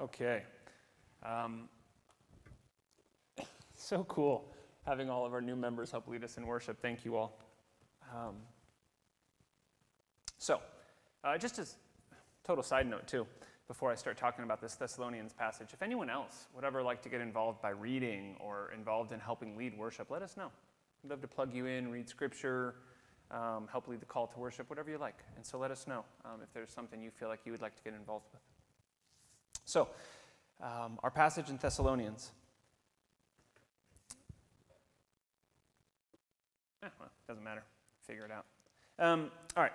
Okay. Um, so cool having all of our new members help lead us in worship. Thank you all. Um, so, uh, just as total side note, too, before I start talking about this Thessalonians passage, if anyone else would ever like to get involved by reading or involved in helping lead worship, let us know. We'd love to plug you in, read scripture, um, help lead the call to worship, whatever you like. And so let us know um, if there's something you feel like you would like to get involved with. So, um, our passage in Thessalonians. Eh, well, doesn't matter. Figure it out. Um, all right.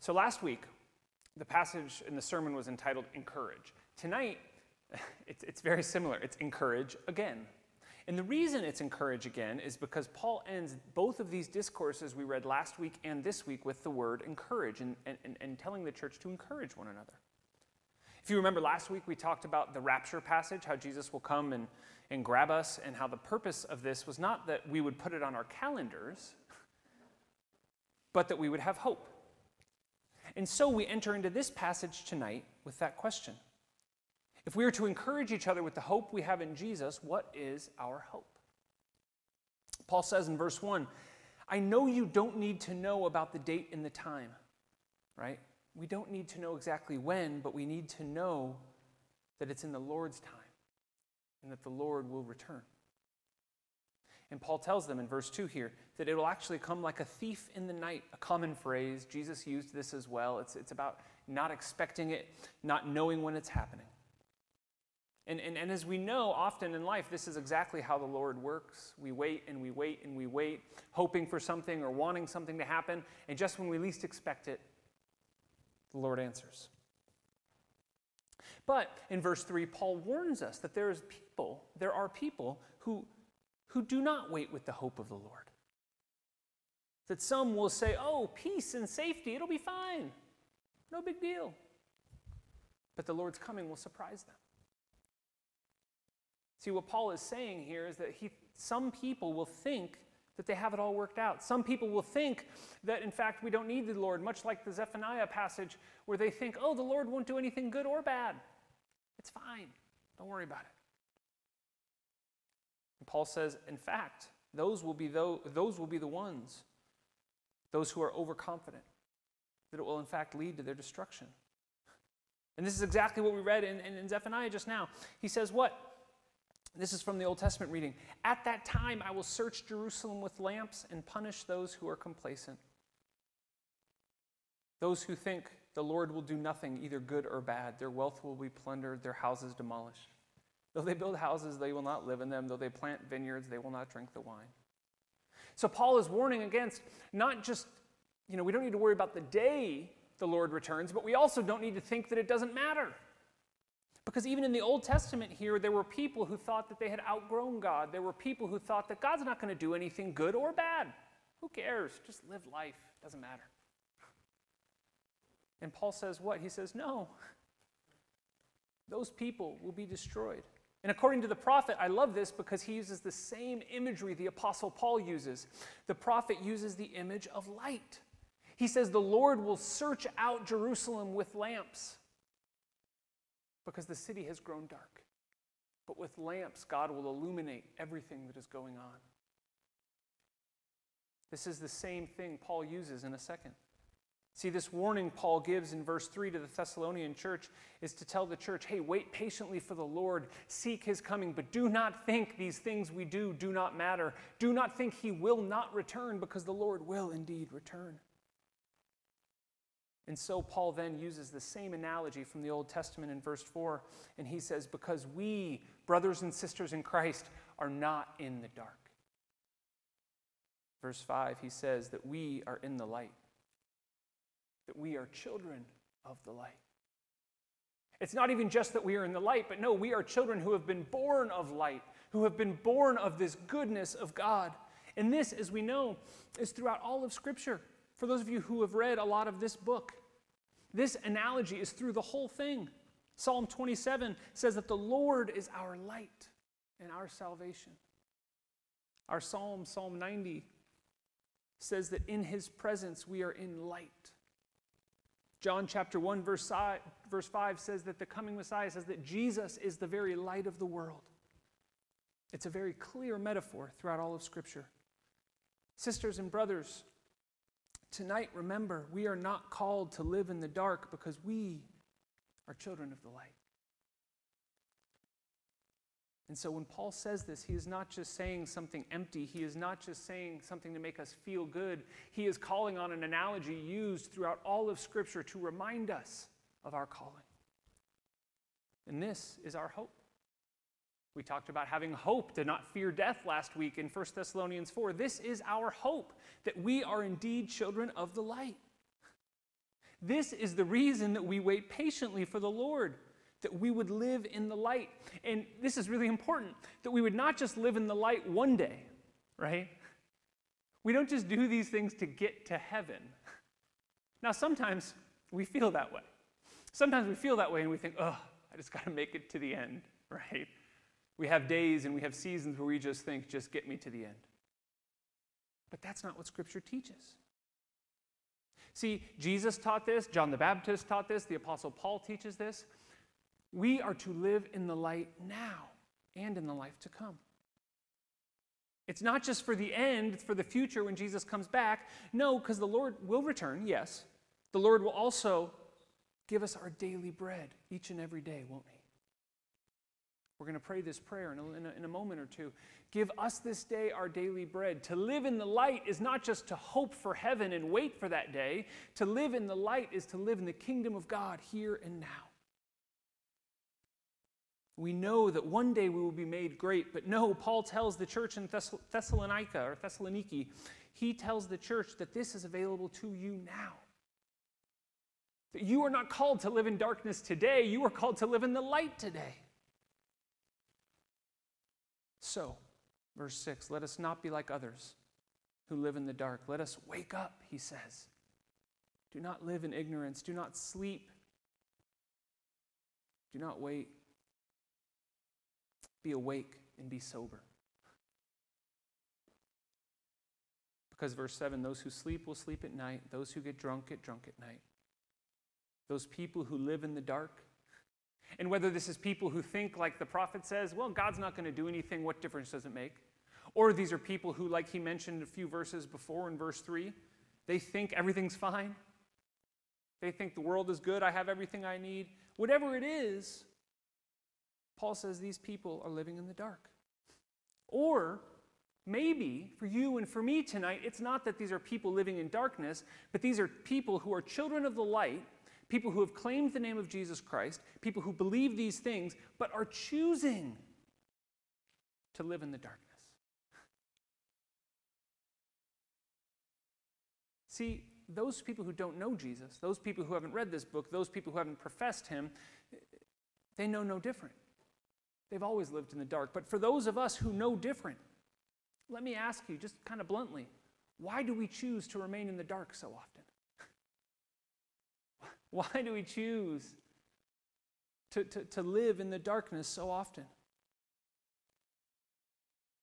So last week, the passage in the sermon was entitled Encourage. Tonight, it's, it's very similar. It's Encourage again. And the reason it's encourage again is because Paul ends both of these discourses we read last week and this week with the word encourage and, and, and telling the church to encourage one another. If you remember last week, we talked about the rapture passage, how Jesus will come and, and grab us, and how the purpose of this was not that we would put it on our calendars, but that we would have hope. And so we enter into this passage tonight with that question. If we are to encourage each other with the hope we have in Jesus, what is our hope? Paul says in verse 1 I know you don't need to know about the date and the time, right? We don't need to know exactly when, but we need to know that it's in the Lord's time and that the Lord will return. And Paul tells them in verse 2 here that it will actually come like a thief in the night, a common phrase. Jesus used this as well. It's, it's about not expecting it, not knowing when it's happening. And, and, and as we know, often in life, this is exactly how the Lord works. We wait and we wait and we wait, hoping for something or wanting something to happen. And just when we least expect it, the Lord answers. But in verse 3, Paul warns us that there is people, there are people who, who do not wait with the hope of the Lord. That some will say, oh, peace and safety, it'll be fine. No big deal. But the Lord's coming will surprise them. See, what Paul is saying here is that he, some people will think that they have it all worked out. Some people will think that, in fact, we don't need the Lord, much like the Zephaniah passage, where they think, oh, the Lord won't do anything good or bad. It's fine. Don't worry about it. And Paul says, in fact, those will be those, those will be the ones, those who are overconfident, that it will in fact lead to their destruction. And this is exactly what we read in, in, in Zephaniah just now. He says, What? This is from the Old Testament reading. At that time, I will search Jerusalem with lamps and punish those who are complacent. Those who think the Lord will do nothing, either good or bad. Their wealth will be plundered, their houses demolished. Though they build houses, they will not live in them. Though they plant vineyards, they will not drink the wine. So Paul is warning against not just, you know, we don't need to worry about the day the Lord returns, but we also don't need to think that it doesn't matter. Because even in the Old Testament here, there were people who thought that they had outgrown God. There were people who thought that God's not going to do anything good or bad. Who cares? Just live life. Doesn't matter. And Paul says what? He says, no. Those people will be destroyed. And according to the prophet, I love this because he uses the same imagery the Apostle Paul uses. The prophet uses the image of light. He says, The Lord will search out Jerusalem with lamps because the city has grown dark. But with lamps, God will illuminate everything that is going on. This is the same thing Paul uses in a second. See, this warning Paul gives in verse 3 to the Thessalonian church is to tell the church, hey, wait patiently for the Lord, seek his coming, but do not think these things we do do not matter. Do not think he will not return, because the Lord will indeed return. And so Paul then uses the same analogy from the Old Testament in verse 4, and he says, Because we, brothers and sisters in Christ, are not in the dark. Verse 5, he says that we are in the light, that we are children of the light. It's not even just that we are in the light, but no, we are children who have been born of light, who have been born of this goodness of God. And this, as we know, is throughout all of Scripture. For those of you who have read a lot of this book, this analogy is through the whole thing. Psalm 27 says that the Lord is our light and our salvation. Our psalm, Psalm 90, says that in his presence we are in light. John chapter 1, verse 5 says that the coming Messiah says that Jesus is the very light of the world. It's a very clear metaphor throughout all of Scripture. Sisters and brothers, tonight remember, we are not called to live in the dark because we are children of the light. And so when Paul says this, he is not just saying something empty. He is not just saying something to make us feel good. He is calling on an analogy used throughout all of Scripture to remind us of our calling. And this is our hope. We talked about having hope to not fear death last week in 1 Thessalonians 4. This is our hope that we are indeed children of the light. This is the reason that we wait patiently for the Lord that we would live in the light. And this is really important that we would not just live in the light one day, right? We don't just do these things to get to heaven. Now, sometimes we feel that way. Sometimes we feel that way and we think, oh, I just got to make it to the end, right? We have days and we have seasons where we just think, just get me to the end. But that's not what Scripture teaches. See, Jesus taught this, John the Baptist taught this, the Apostle Paul teaches this. We are to live in the light now and in the life to come. It's not just for the end, it's for the future when Jesus comes back. No, because the Lord will return, yes. The Lord will also give us our daily bread each and every day, won't He? We're going to pray this prayer in a, in, a, in a, moment or two. Give us this day our daily bread. To live in the light is not just to hope for heaven and wait for that day. To live in the light is to live in the kingdom of God here and now. We know that one day we will be made great, but no, Paul tells the church in Thess- Thessalonica or Thessaloniki, he tells the church that this is available to you now. That you are not called to live in darkness today, you are called to live in the light today. So, verse 6 let us not be like others who live in the dark. Let us wake up, he says. Do not live in ignorance. Do not sleep. Do not wait. Be awake and be sober. Because, verse 7 those who sleep will sleep at night, those who get drunk get drunk at night. Those people who live in the dark, and whether this is people who think, like the prophet says, well, God's not going to do anything, what difference does it make? Or these are people who, like he mentioned a few verses before in verse 3, they think everything's fine. They think the world is good, I have everything I need. Whatever it is, Paul says these people are living in the dark. Or maybe for you and for me tonight, it's not that these are people living in darkness, but these are people who are children of the light, people who have claimed the name of Jesus Christ, people who believe these things, but are choosing to live in the darkness. See, those people who don't know Jesus, those people who haven't read this book, those people who haven't professed him, they know no different. They've always lived in the dark. But for those of us who know different, let me ask you, just kind of bluntly, why do we choose to remain in the dark so often? Why do we choose to, to, to live in the darkness so often?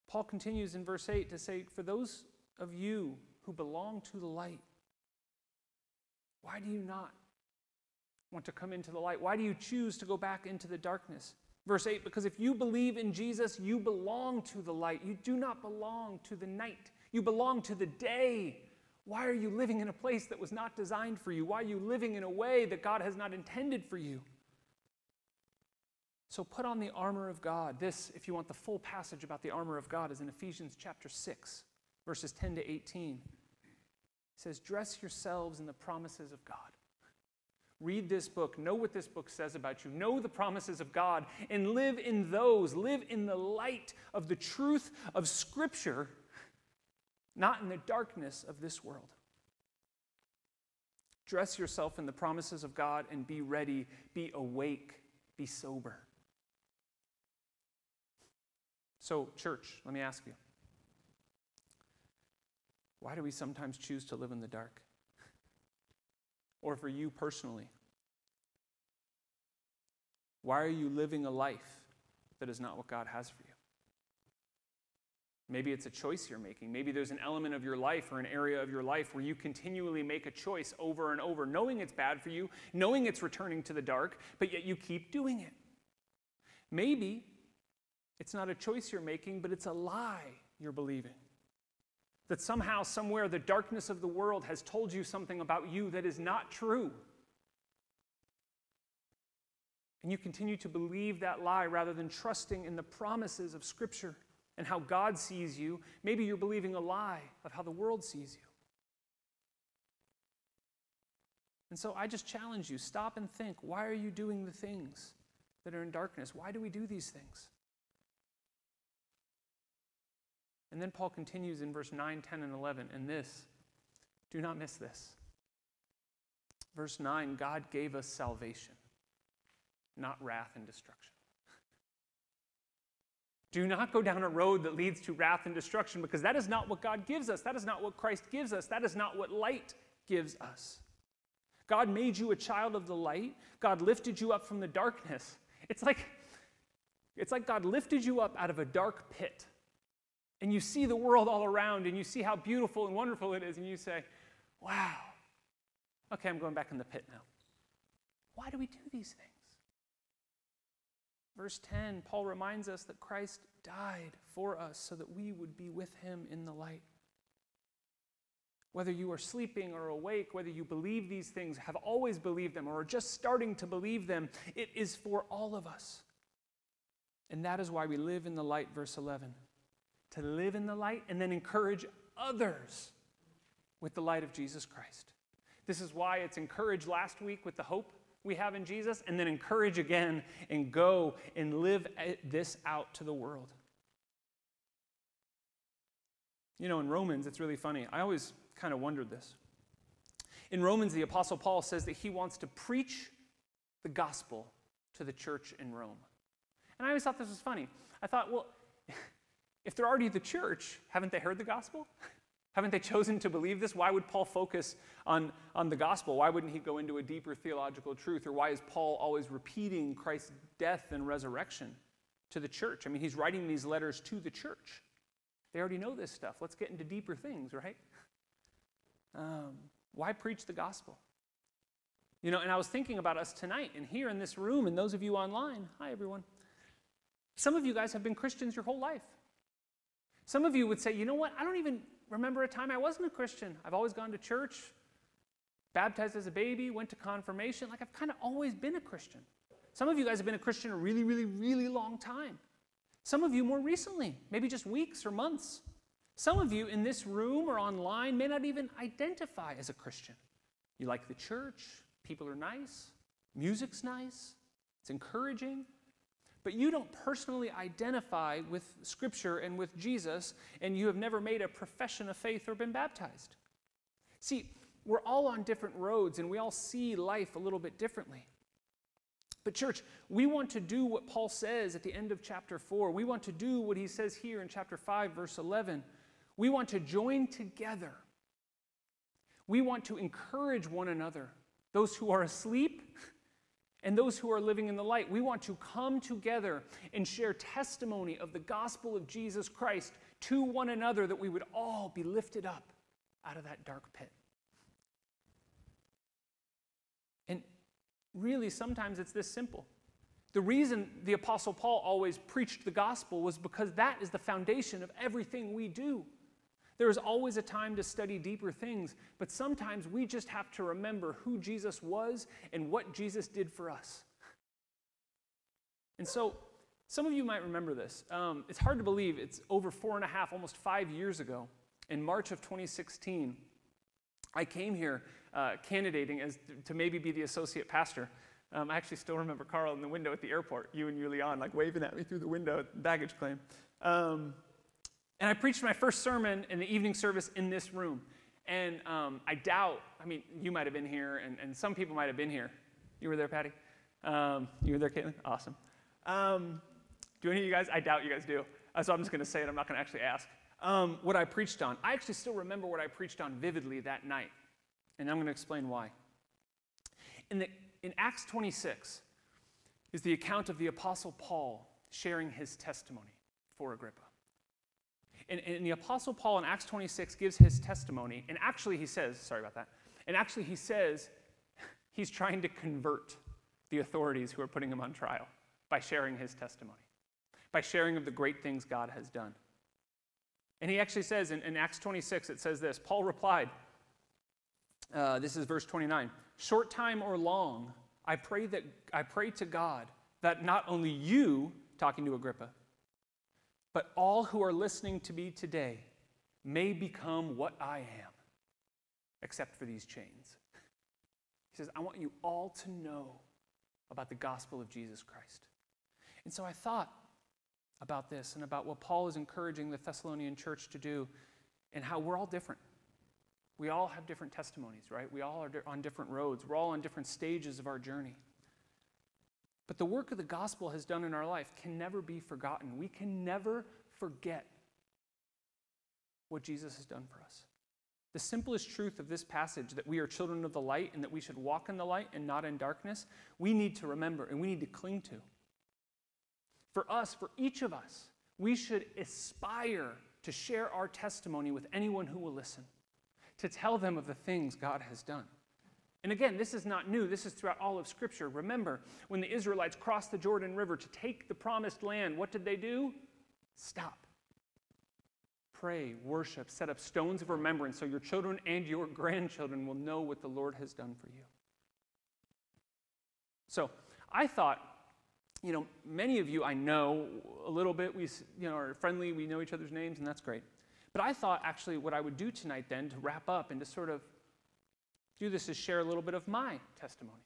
Paul continues in verse 8 to say, For those of you who belong to the light, why do you not want to come into the light? Why do you choose to go back into the darkness? Verse 8 Because if you believe in Jesus, you belong to the light. You do not belong to the night. You belong to the day. Why are you living in a place that was not designed for you? Why are you living in a way that God has not intended for you? So put on the armor of God. This, if you want the full passage about the armor of God, is in Ephesians chapter 6, verses 10 to 18. It says, Dress yourselves in the promises of God. Read this book, know what this book says about you, know the promises of God, and live in those. Live in the light of the truth of Scripture, not in the darkness of this world. Dress yourself in the promises of God and be ready, be awake, be sober. So, church, let me ask you why do we sometimes choose to live in the dark? or for you personally? Why are you living a life that is not what God has for you? Maybe it's a choice you're making. Maybe there's an element of your life or an area of your life where you continually make a choice over and over, knowing it's bad for you, knowing it's returning to the dark, but yet you keep doing it. Maybe it's not a choice you're making, but it's a lie you're believing. That somehow, somewhere, the darkness of the world has told you something about you that is not true. And you continue to believe that lie rather than trusting in the promises of Scripture and how God sees you. Maybe you're believing a lie of how the world sees you. And so I just challenge you stop and think why are you doing the things that are in darkness? Why do we do these things? And then Paul continues in verse 9, 10, and 11. And this, do not miss this. Verse 9 God gave us salvation, not wrath and destruction. Do not go down a road that leads to wrath and destruction because that is not what God gives us. That is not what Christ gives us. That is not what light gives us. God made you a child of the light. God lifted you up from the darkness. It's like, it's like God lifted you up out of a dark pit and you see the world all around and you see how beautiful and wonderful it is, and you say, Wow, okay, I'm going back in the pit now. Why do we do these things? Verse 10, Paul reminds us that Christ died for us so that we would be with him in the light. Whether you are sleeping or awake, whether you believe these things, have always believed them, or are just starting to believe them, it is for all of us. And that is why we live in the light, verse 11 to live in the light and then encourage others with the light of Jesus Christ. This is why it's encouraged last week with the hope we have in Jesus, and then encourage again and go and live this out to the world. You know, in Romans, it's really funny. I always kind of wondered this. In Romans, the Apostle Paul says that he wants to preach the gospel to the church in Rome. And I always thought this was funny. I thought, well, if they're already the church, haven't they heard the gospel? haven't they chosen to believe this? Why would Paul focus on, on the gospel? Why wouldn't he go into a deeper theological truth? Or why is Paul always repeating Christ's death and resurrection to the church? I mean, he's writing these letters to the church. They already know this stuff. Let's get into deeper things, right? Um, why preach the gospel? You know, and I was thinking about us tonight and here in this room, and those of you online. Hi, everyone. Some of you guys have been Christians your whole life. Some of you would say, you know what? I don't even remember a time I wasn't a Christian. I've always gone to church, baptized as a baby, went to confirmation. Like I've kind of always been a Christian. Some of you guys have been a Christian a really, really, really long time. Some of you more recently, maybe just weeks or months. Some of you in this room or online may not even identify as a Christian. You like the church, people are nice, music's nice, it's encouraging, but you don't personally identify with Scripture and with Jesus, and you have never made a profession of faith or been baptized. See, we're all on different roads and we all see life a little bit differently. But, church, we want to do what Paul says at the end of chapter 4. We want to do what he says here in chapter 5, verse 11. We want to join together. We want to encourage one another. Those who are asleep, and those who are living in the light. We want to come together and share testimony of the gospel of Jesus Christ to one another that we would all be lifted up out of that dark pit. And really, sometimes it's this simple. The reason the Apostle Paul always preached the gospel was because that is the foundation of everything we do. There is always a time to study deeper things, but sometimes we just have to remember who Jesus was and what Jesus did for us. And so, some of you might remember this. Um, it's hard to believe it's over four and a half, almost five years ago, in March of 2016. I came here uh, candidating as to maybe be the associate pastor. Um, I actually still remember Carl in the window at the airport, you and Julian, like waving at me through the window at baggage claim. Um, and I preached my first sermon in the evening service in this room. And um, I doubt, I mean, you might have been here, and, and some people might have been here. You were there, Patty? Um, you were there, Caitlin? Awesome. Um, do any of you guys? I doubt you guys do. Uh, so I'm just going to say it. I'm not going to actually ask. Um, what I preached on. I actually still remember what I preached on vividly that night. And I'm going to explain why. In, the, in Acts 26 is the account of the Apostle Paul sharing his testimony for Agrippa. And, and the Apostle Paul in Acts 26 gives his testimony. And actually, he says, sorry about that. And actually, he says he's trying to convert the authorities who are putting him on trial by sharing his testimony, by sharing of the great things God has done. And he actually says in, in Acts 26, it says this Paul replied, uh, this is verse 29 Short time or long, I pray, that, I pray to God that not only you, talking to Agrippa, but all who are listening to me today may become what I am, except for these chains. He says, I want you all to know about the gospel of Jesus Christ. And so I thought about this and about what Paul is encouraging the Thessalonian church to do and how we're all different. We all have different testimonies, right? We all are on different roads. We're all on different stages of our journey. But the work of the gospel has done in our life can never be forgotten. We can never forget what Jesus has done for us. The simplest truth of this passage that we are children of the light and that we should walk in the light and not in darkness, we need to remember and we need to cling to. For us, for each of us, we should aspire to share our testimony with anyone who will listen, to tell them of the things God has done. And again, this is not new. This is throughout all of Scripture. Remember, when the Israelites crossed the Jordan River to take the promised land, what did they do? Stop. Pray, worship, set up stones of remembrance so your children and your grandchildren will know what the Lord has done for you. So I thought, you know, many of you I know a little bit. We you know, are friendly, we know each other's names, and that's great. But I thought actually what I would do tonight then to wrap up and to sort of do this is share a little bit of my testimony.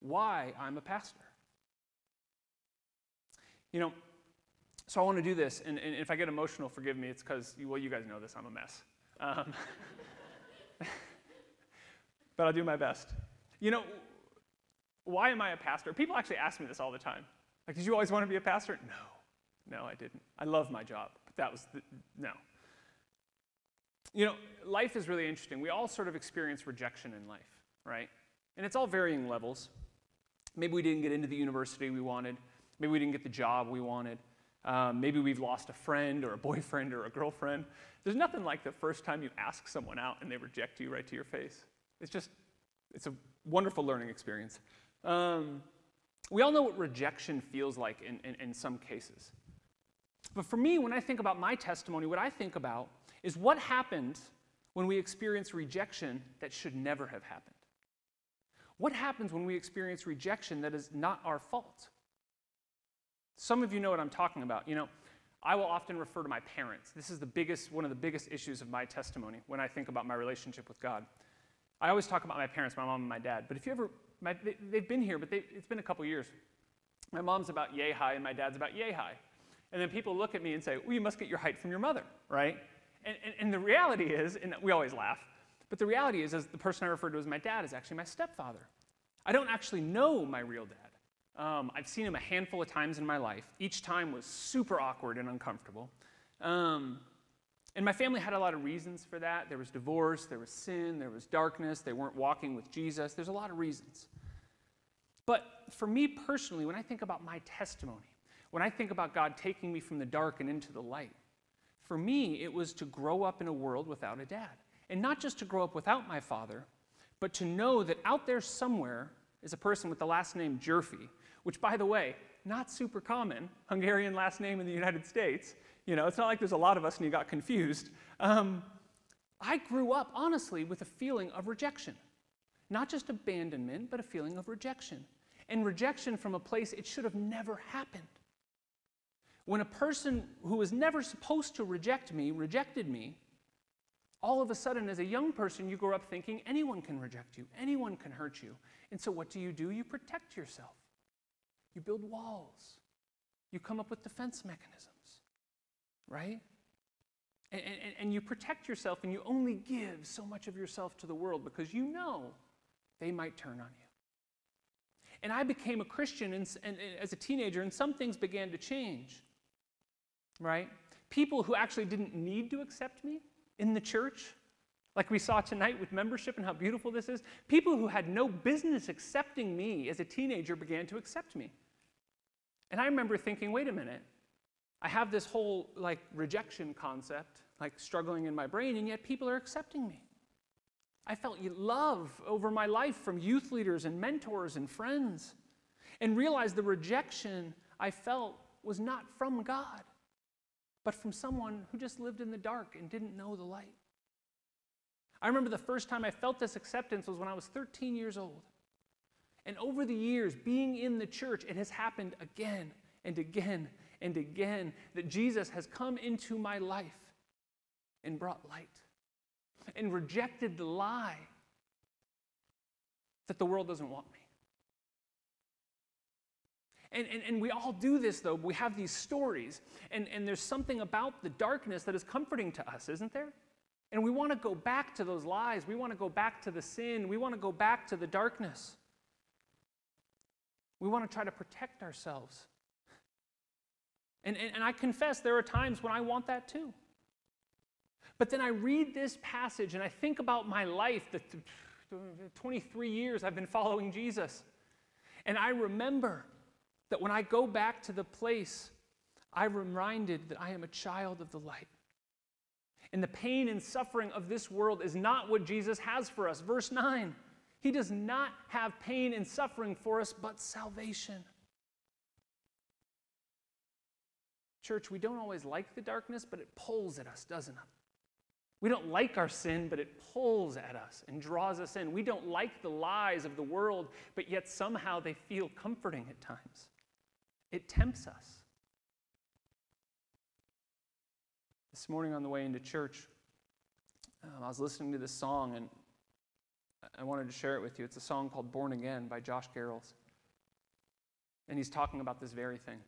Why I'm a pastor. You know, so I want to do this, and, and if I get emotional, forgive me. It's because, well, you guys know this, I'm a mess. Um, but I'll do my best. You know, why am I a pastor? People actually ask me this all the time. Like, did you always want to be a pastor? No, no, I didn't. I love my job, but that was the, no. You know, life is really interesting. We all sort of experience rejection in life, right? And it's all varying levels. Maybe we didn't get into the university we wanted. Maybe we didn't get the job we wanted. Um, maybe we've lost a friend or a boyfriend or a girlfriend. There's nothing like the first time you ask someone out and they reject you right to your face. It's just, it's a wonderful learning experience. Um, we all know what rejection feels like in, in, in some cases. But for me, when I think about my testimony, what I think about is what happens when we experience rejection that should never have happened? What happens when we experience rejection that is not our fault? Some of you know what I'm talking about. You know, I will often refer to my parents. This is the biggest, one of the biggest issues of my testimony when I think about my relationship with God. I always talk about my parents, my mom and my dad. But if you ever, my, they, have been here, but they, it's been a couple years. My mom's about yay high and my dad's about yay high. And then people look at me and say, well, you must get your height from your mother, right? And, and, and, the reality is, and we always laugh, but the reality is, the person I referred to as my dad is actually my stepfather. I don't actually know my real dad. Um, I've seen him a handful of times in my life. Each time was super awkward and uncomfortable. Um, and my family had a lot of reasons for that. There was divorce, there was sin, there was darkness, they weren't walking with Jesus. There's a lot of reasons. But for me personally, when I think about my testimony, when I think about God taking me from the dark and into the light, for me, it was to grow up in a world without a dad. And not just to grow up without my father, but to know that out there somewhere is a person with the last name Gyorfi, which, by the way, not super common, Hungarian last name in the United States. You know, it's not like there's a lot of us and you got confused. Um, I grew up, honestly, with a feeling of rejection. Not just abandonment, but a feeling of rejection. And rejection from a place it should have never happened. When a person who was never supposed to reject me rejected me, all of a sudden, as a young person, you grow up thinking anyone can reject you, anyone can hurt you. And so, what do you do? You protect yourself, you build walls, you come up with defense mechanisms, right? And, and, and, you protect yourself, and you only give so much of yourself to the world because you know they might turn on you. And I became a Christian and, as a teenager, and some things began to change right? People who actually didn't need to accept me in the church, like we saw tonight with membership and how beautiful this is. People who had no business accepting me as a teenager began to accept me. And I remember thinking, wait a minute, I have this whole like rejection concept, like struggling in my brain, and yet people are accepting me. I felt love over my life from youth leaders and mentors and friends, and realized the rejection I felt was not from God, but from someone who just lived in the dark and didn't know the light. I remember the first time I felt this acceptance was when I was 13 years old. And over the years, being in the church, it has happened again and again and again that Jesus has come into my life and brought light and rejected the lie that the world doesn't want me. And, and, and we all do this, though. We have these stories, and, and there's something about the darkness that is comforting to us, isn't there? And we want to go back to those lies. We want to go back to the sin. We want to go back to the darkness. We want to try to protect ourselves. And, and, and, I confess there are times when I want that too. But then I read this passage and I think about my life, the 23 years I've been following Jesus. And I remember that when I go back to the place, I'm reminded that I am a child of the light. And the pain and suffering of this world is not what Jesus has for us. Verse 9 He does not have pain and suffering for us, but salvation. Church, we don't always like the darkness, but it pulls at us, doesn't it? We don't like our sin, but it pulls at us and draws us in. We don't like the lies of the world, but yet somehow they feel comforting at times. It tempts us. This morning on the way into church, um, I was listening to this song and I wanted to share it with you. It's a song called Born Again by Josh Garrels. And he's talking about this very thing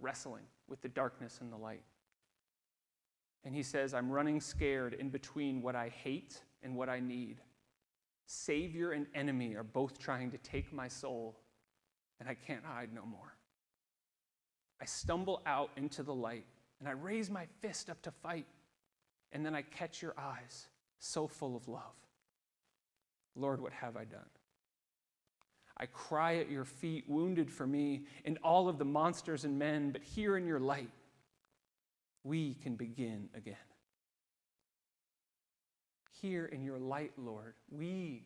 wrestling with the darkness and the light. And he says, I'm running scared in between what I hate and what I need. Savior and enemy are both trying to take my soul, and I can't hide no more. I stumble out into the light and I raise my fist up to fight, and then I catch your eyes, so full of love. Lord, what have I done? I cry at your feet, wounded for me and all of the monsters and men, but here in your light, we can begin again. Here in your light, Lord, we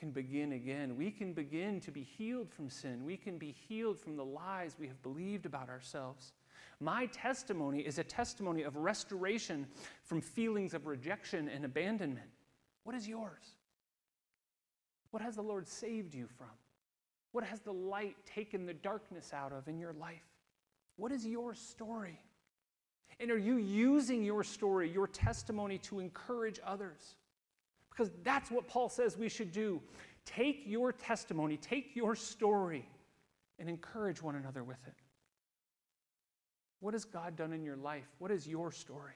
can begin again. We can begin to be healed from sin. We can be healed from the lies we have believed about ourselves. My testimony is a testimony of restoration from feelings of rejection and abandonment. What is yours? What has the Lord saved you from? What has the light taken the darkness out of in your life? What is your story? And are you using your story, your testimony, to encourage others? Because that's what Paul says we should do. Take your testimony, take your story, and encourage one another with it. What has God done in your life? What is your story?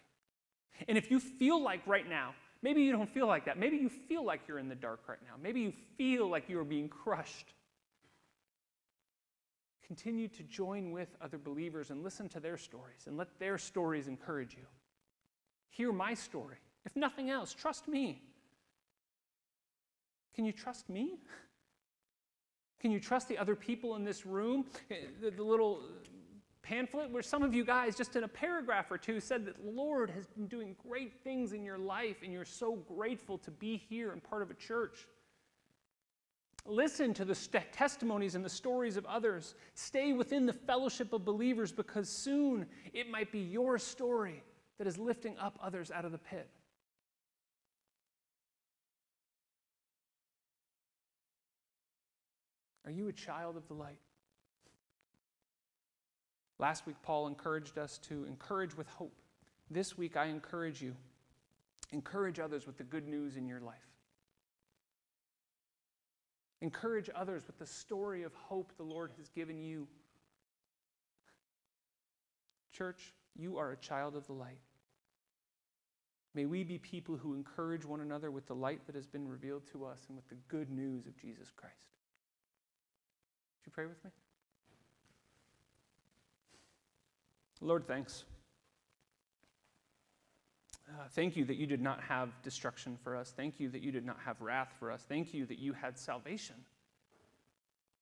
And if you feel like right now, maybe you don't feel like that. Maybe you feel like you're in the dark right now. Maybe you feel like you are being crushed. Continue to join with other believers and listen to their stories and let their stories encourage you. Hear my story. If nothing else, trust me. Can you trust me? Can you trust the other people in this room? Eh, the, the little pamphlet where some of you guys, just in a paragraph or two, said that the Lord has been doing great things in your life and you're so grateful to be here and part of a church. Listen to the st- testimonies and the stories of others. Stay within the fellowship of believers because soon it might be your story that is lifting up others out of the pit. Are you a child of the light? Last week, Paul encouraged us to encourage with hope. This week, I encourage you. Encourage others with the good news in your life. Encourage others with the story of hope the Lord has given you. Church, you are a child of the light. May we be people who encourage one another with the light that has been revealed to us and with the good news of Jesus Christ. You pray with me? Lord, thanks. Uh, thank you that you did not have destruction for us. Thank you that you did not have wrath for us. Thank you that you had salvation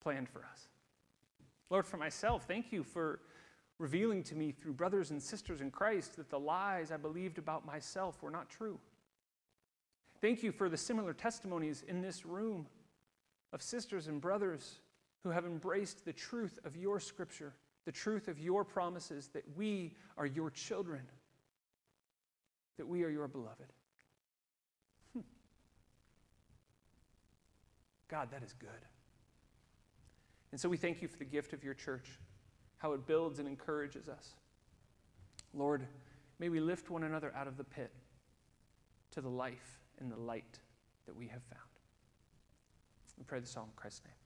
planned for us. Lord, for myself, thank you for revealing to me through brothers and sisters in Christ that the lies I believed about myself were not true. Thank you for the similar testimonies in this room of sisters and brothers who have embraced the truth of your scripture, the truth of your promises that we are your children, that we are your beloved. Hmm. God, that is good. And so we thank you for the gift of your church, how it builds and encourages us. Lord, may we lift one another out of the pit to the life and the light that we have found. We pray this all in Christ's name.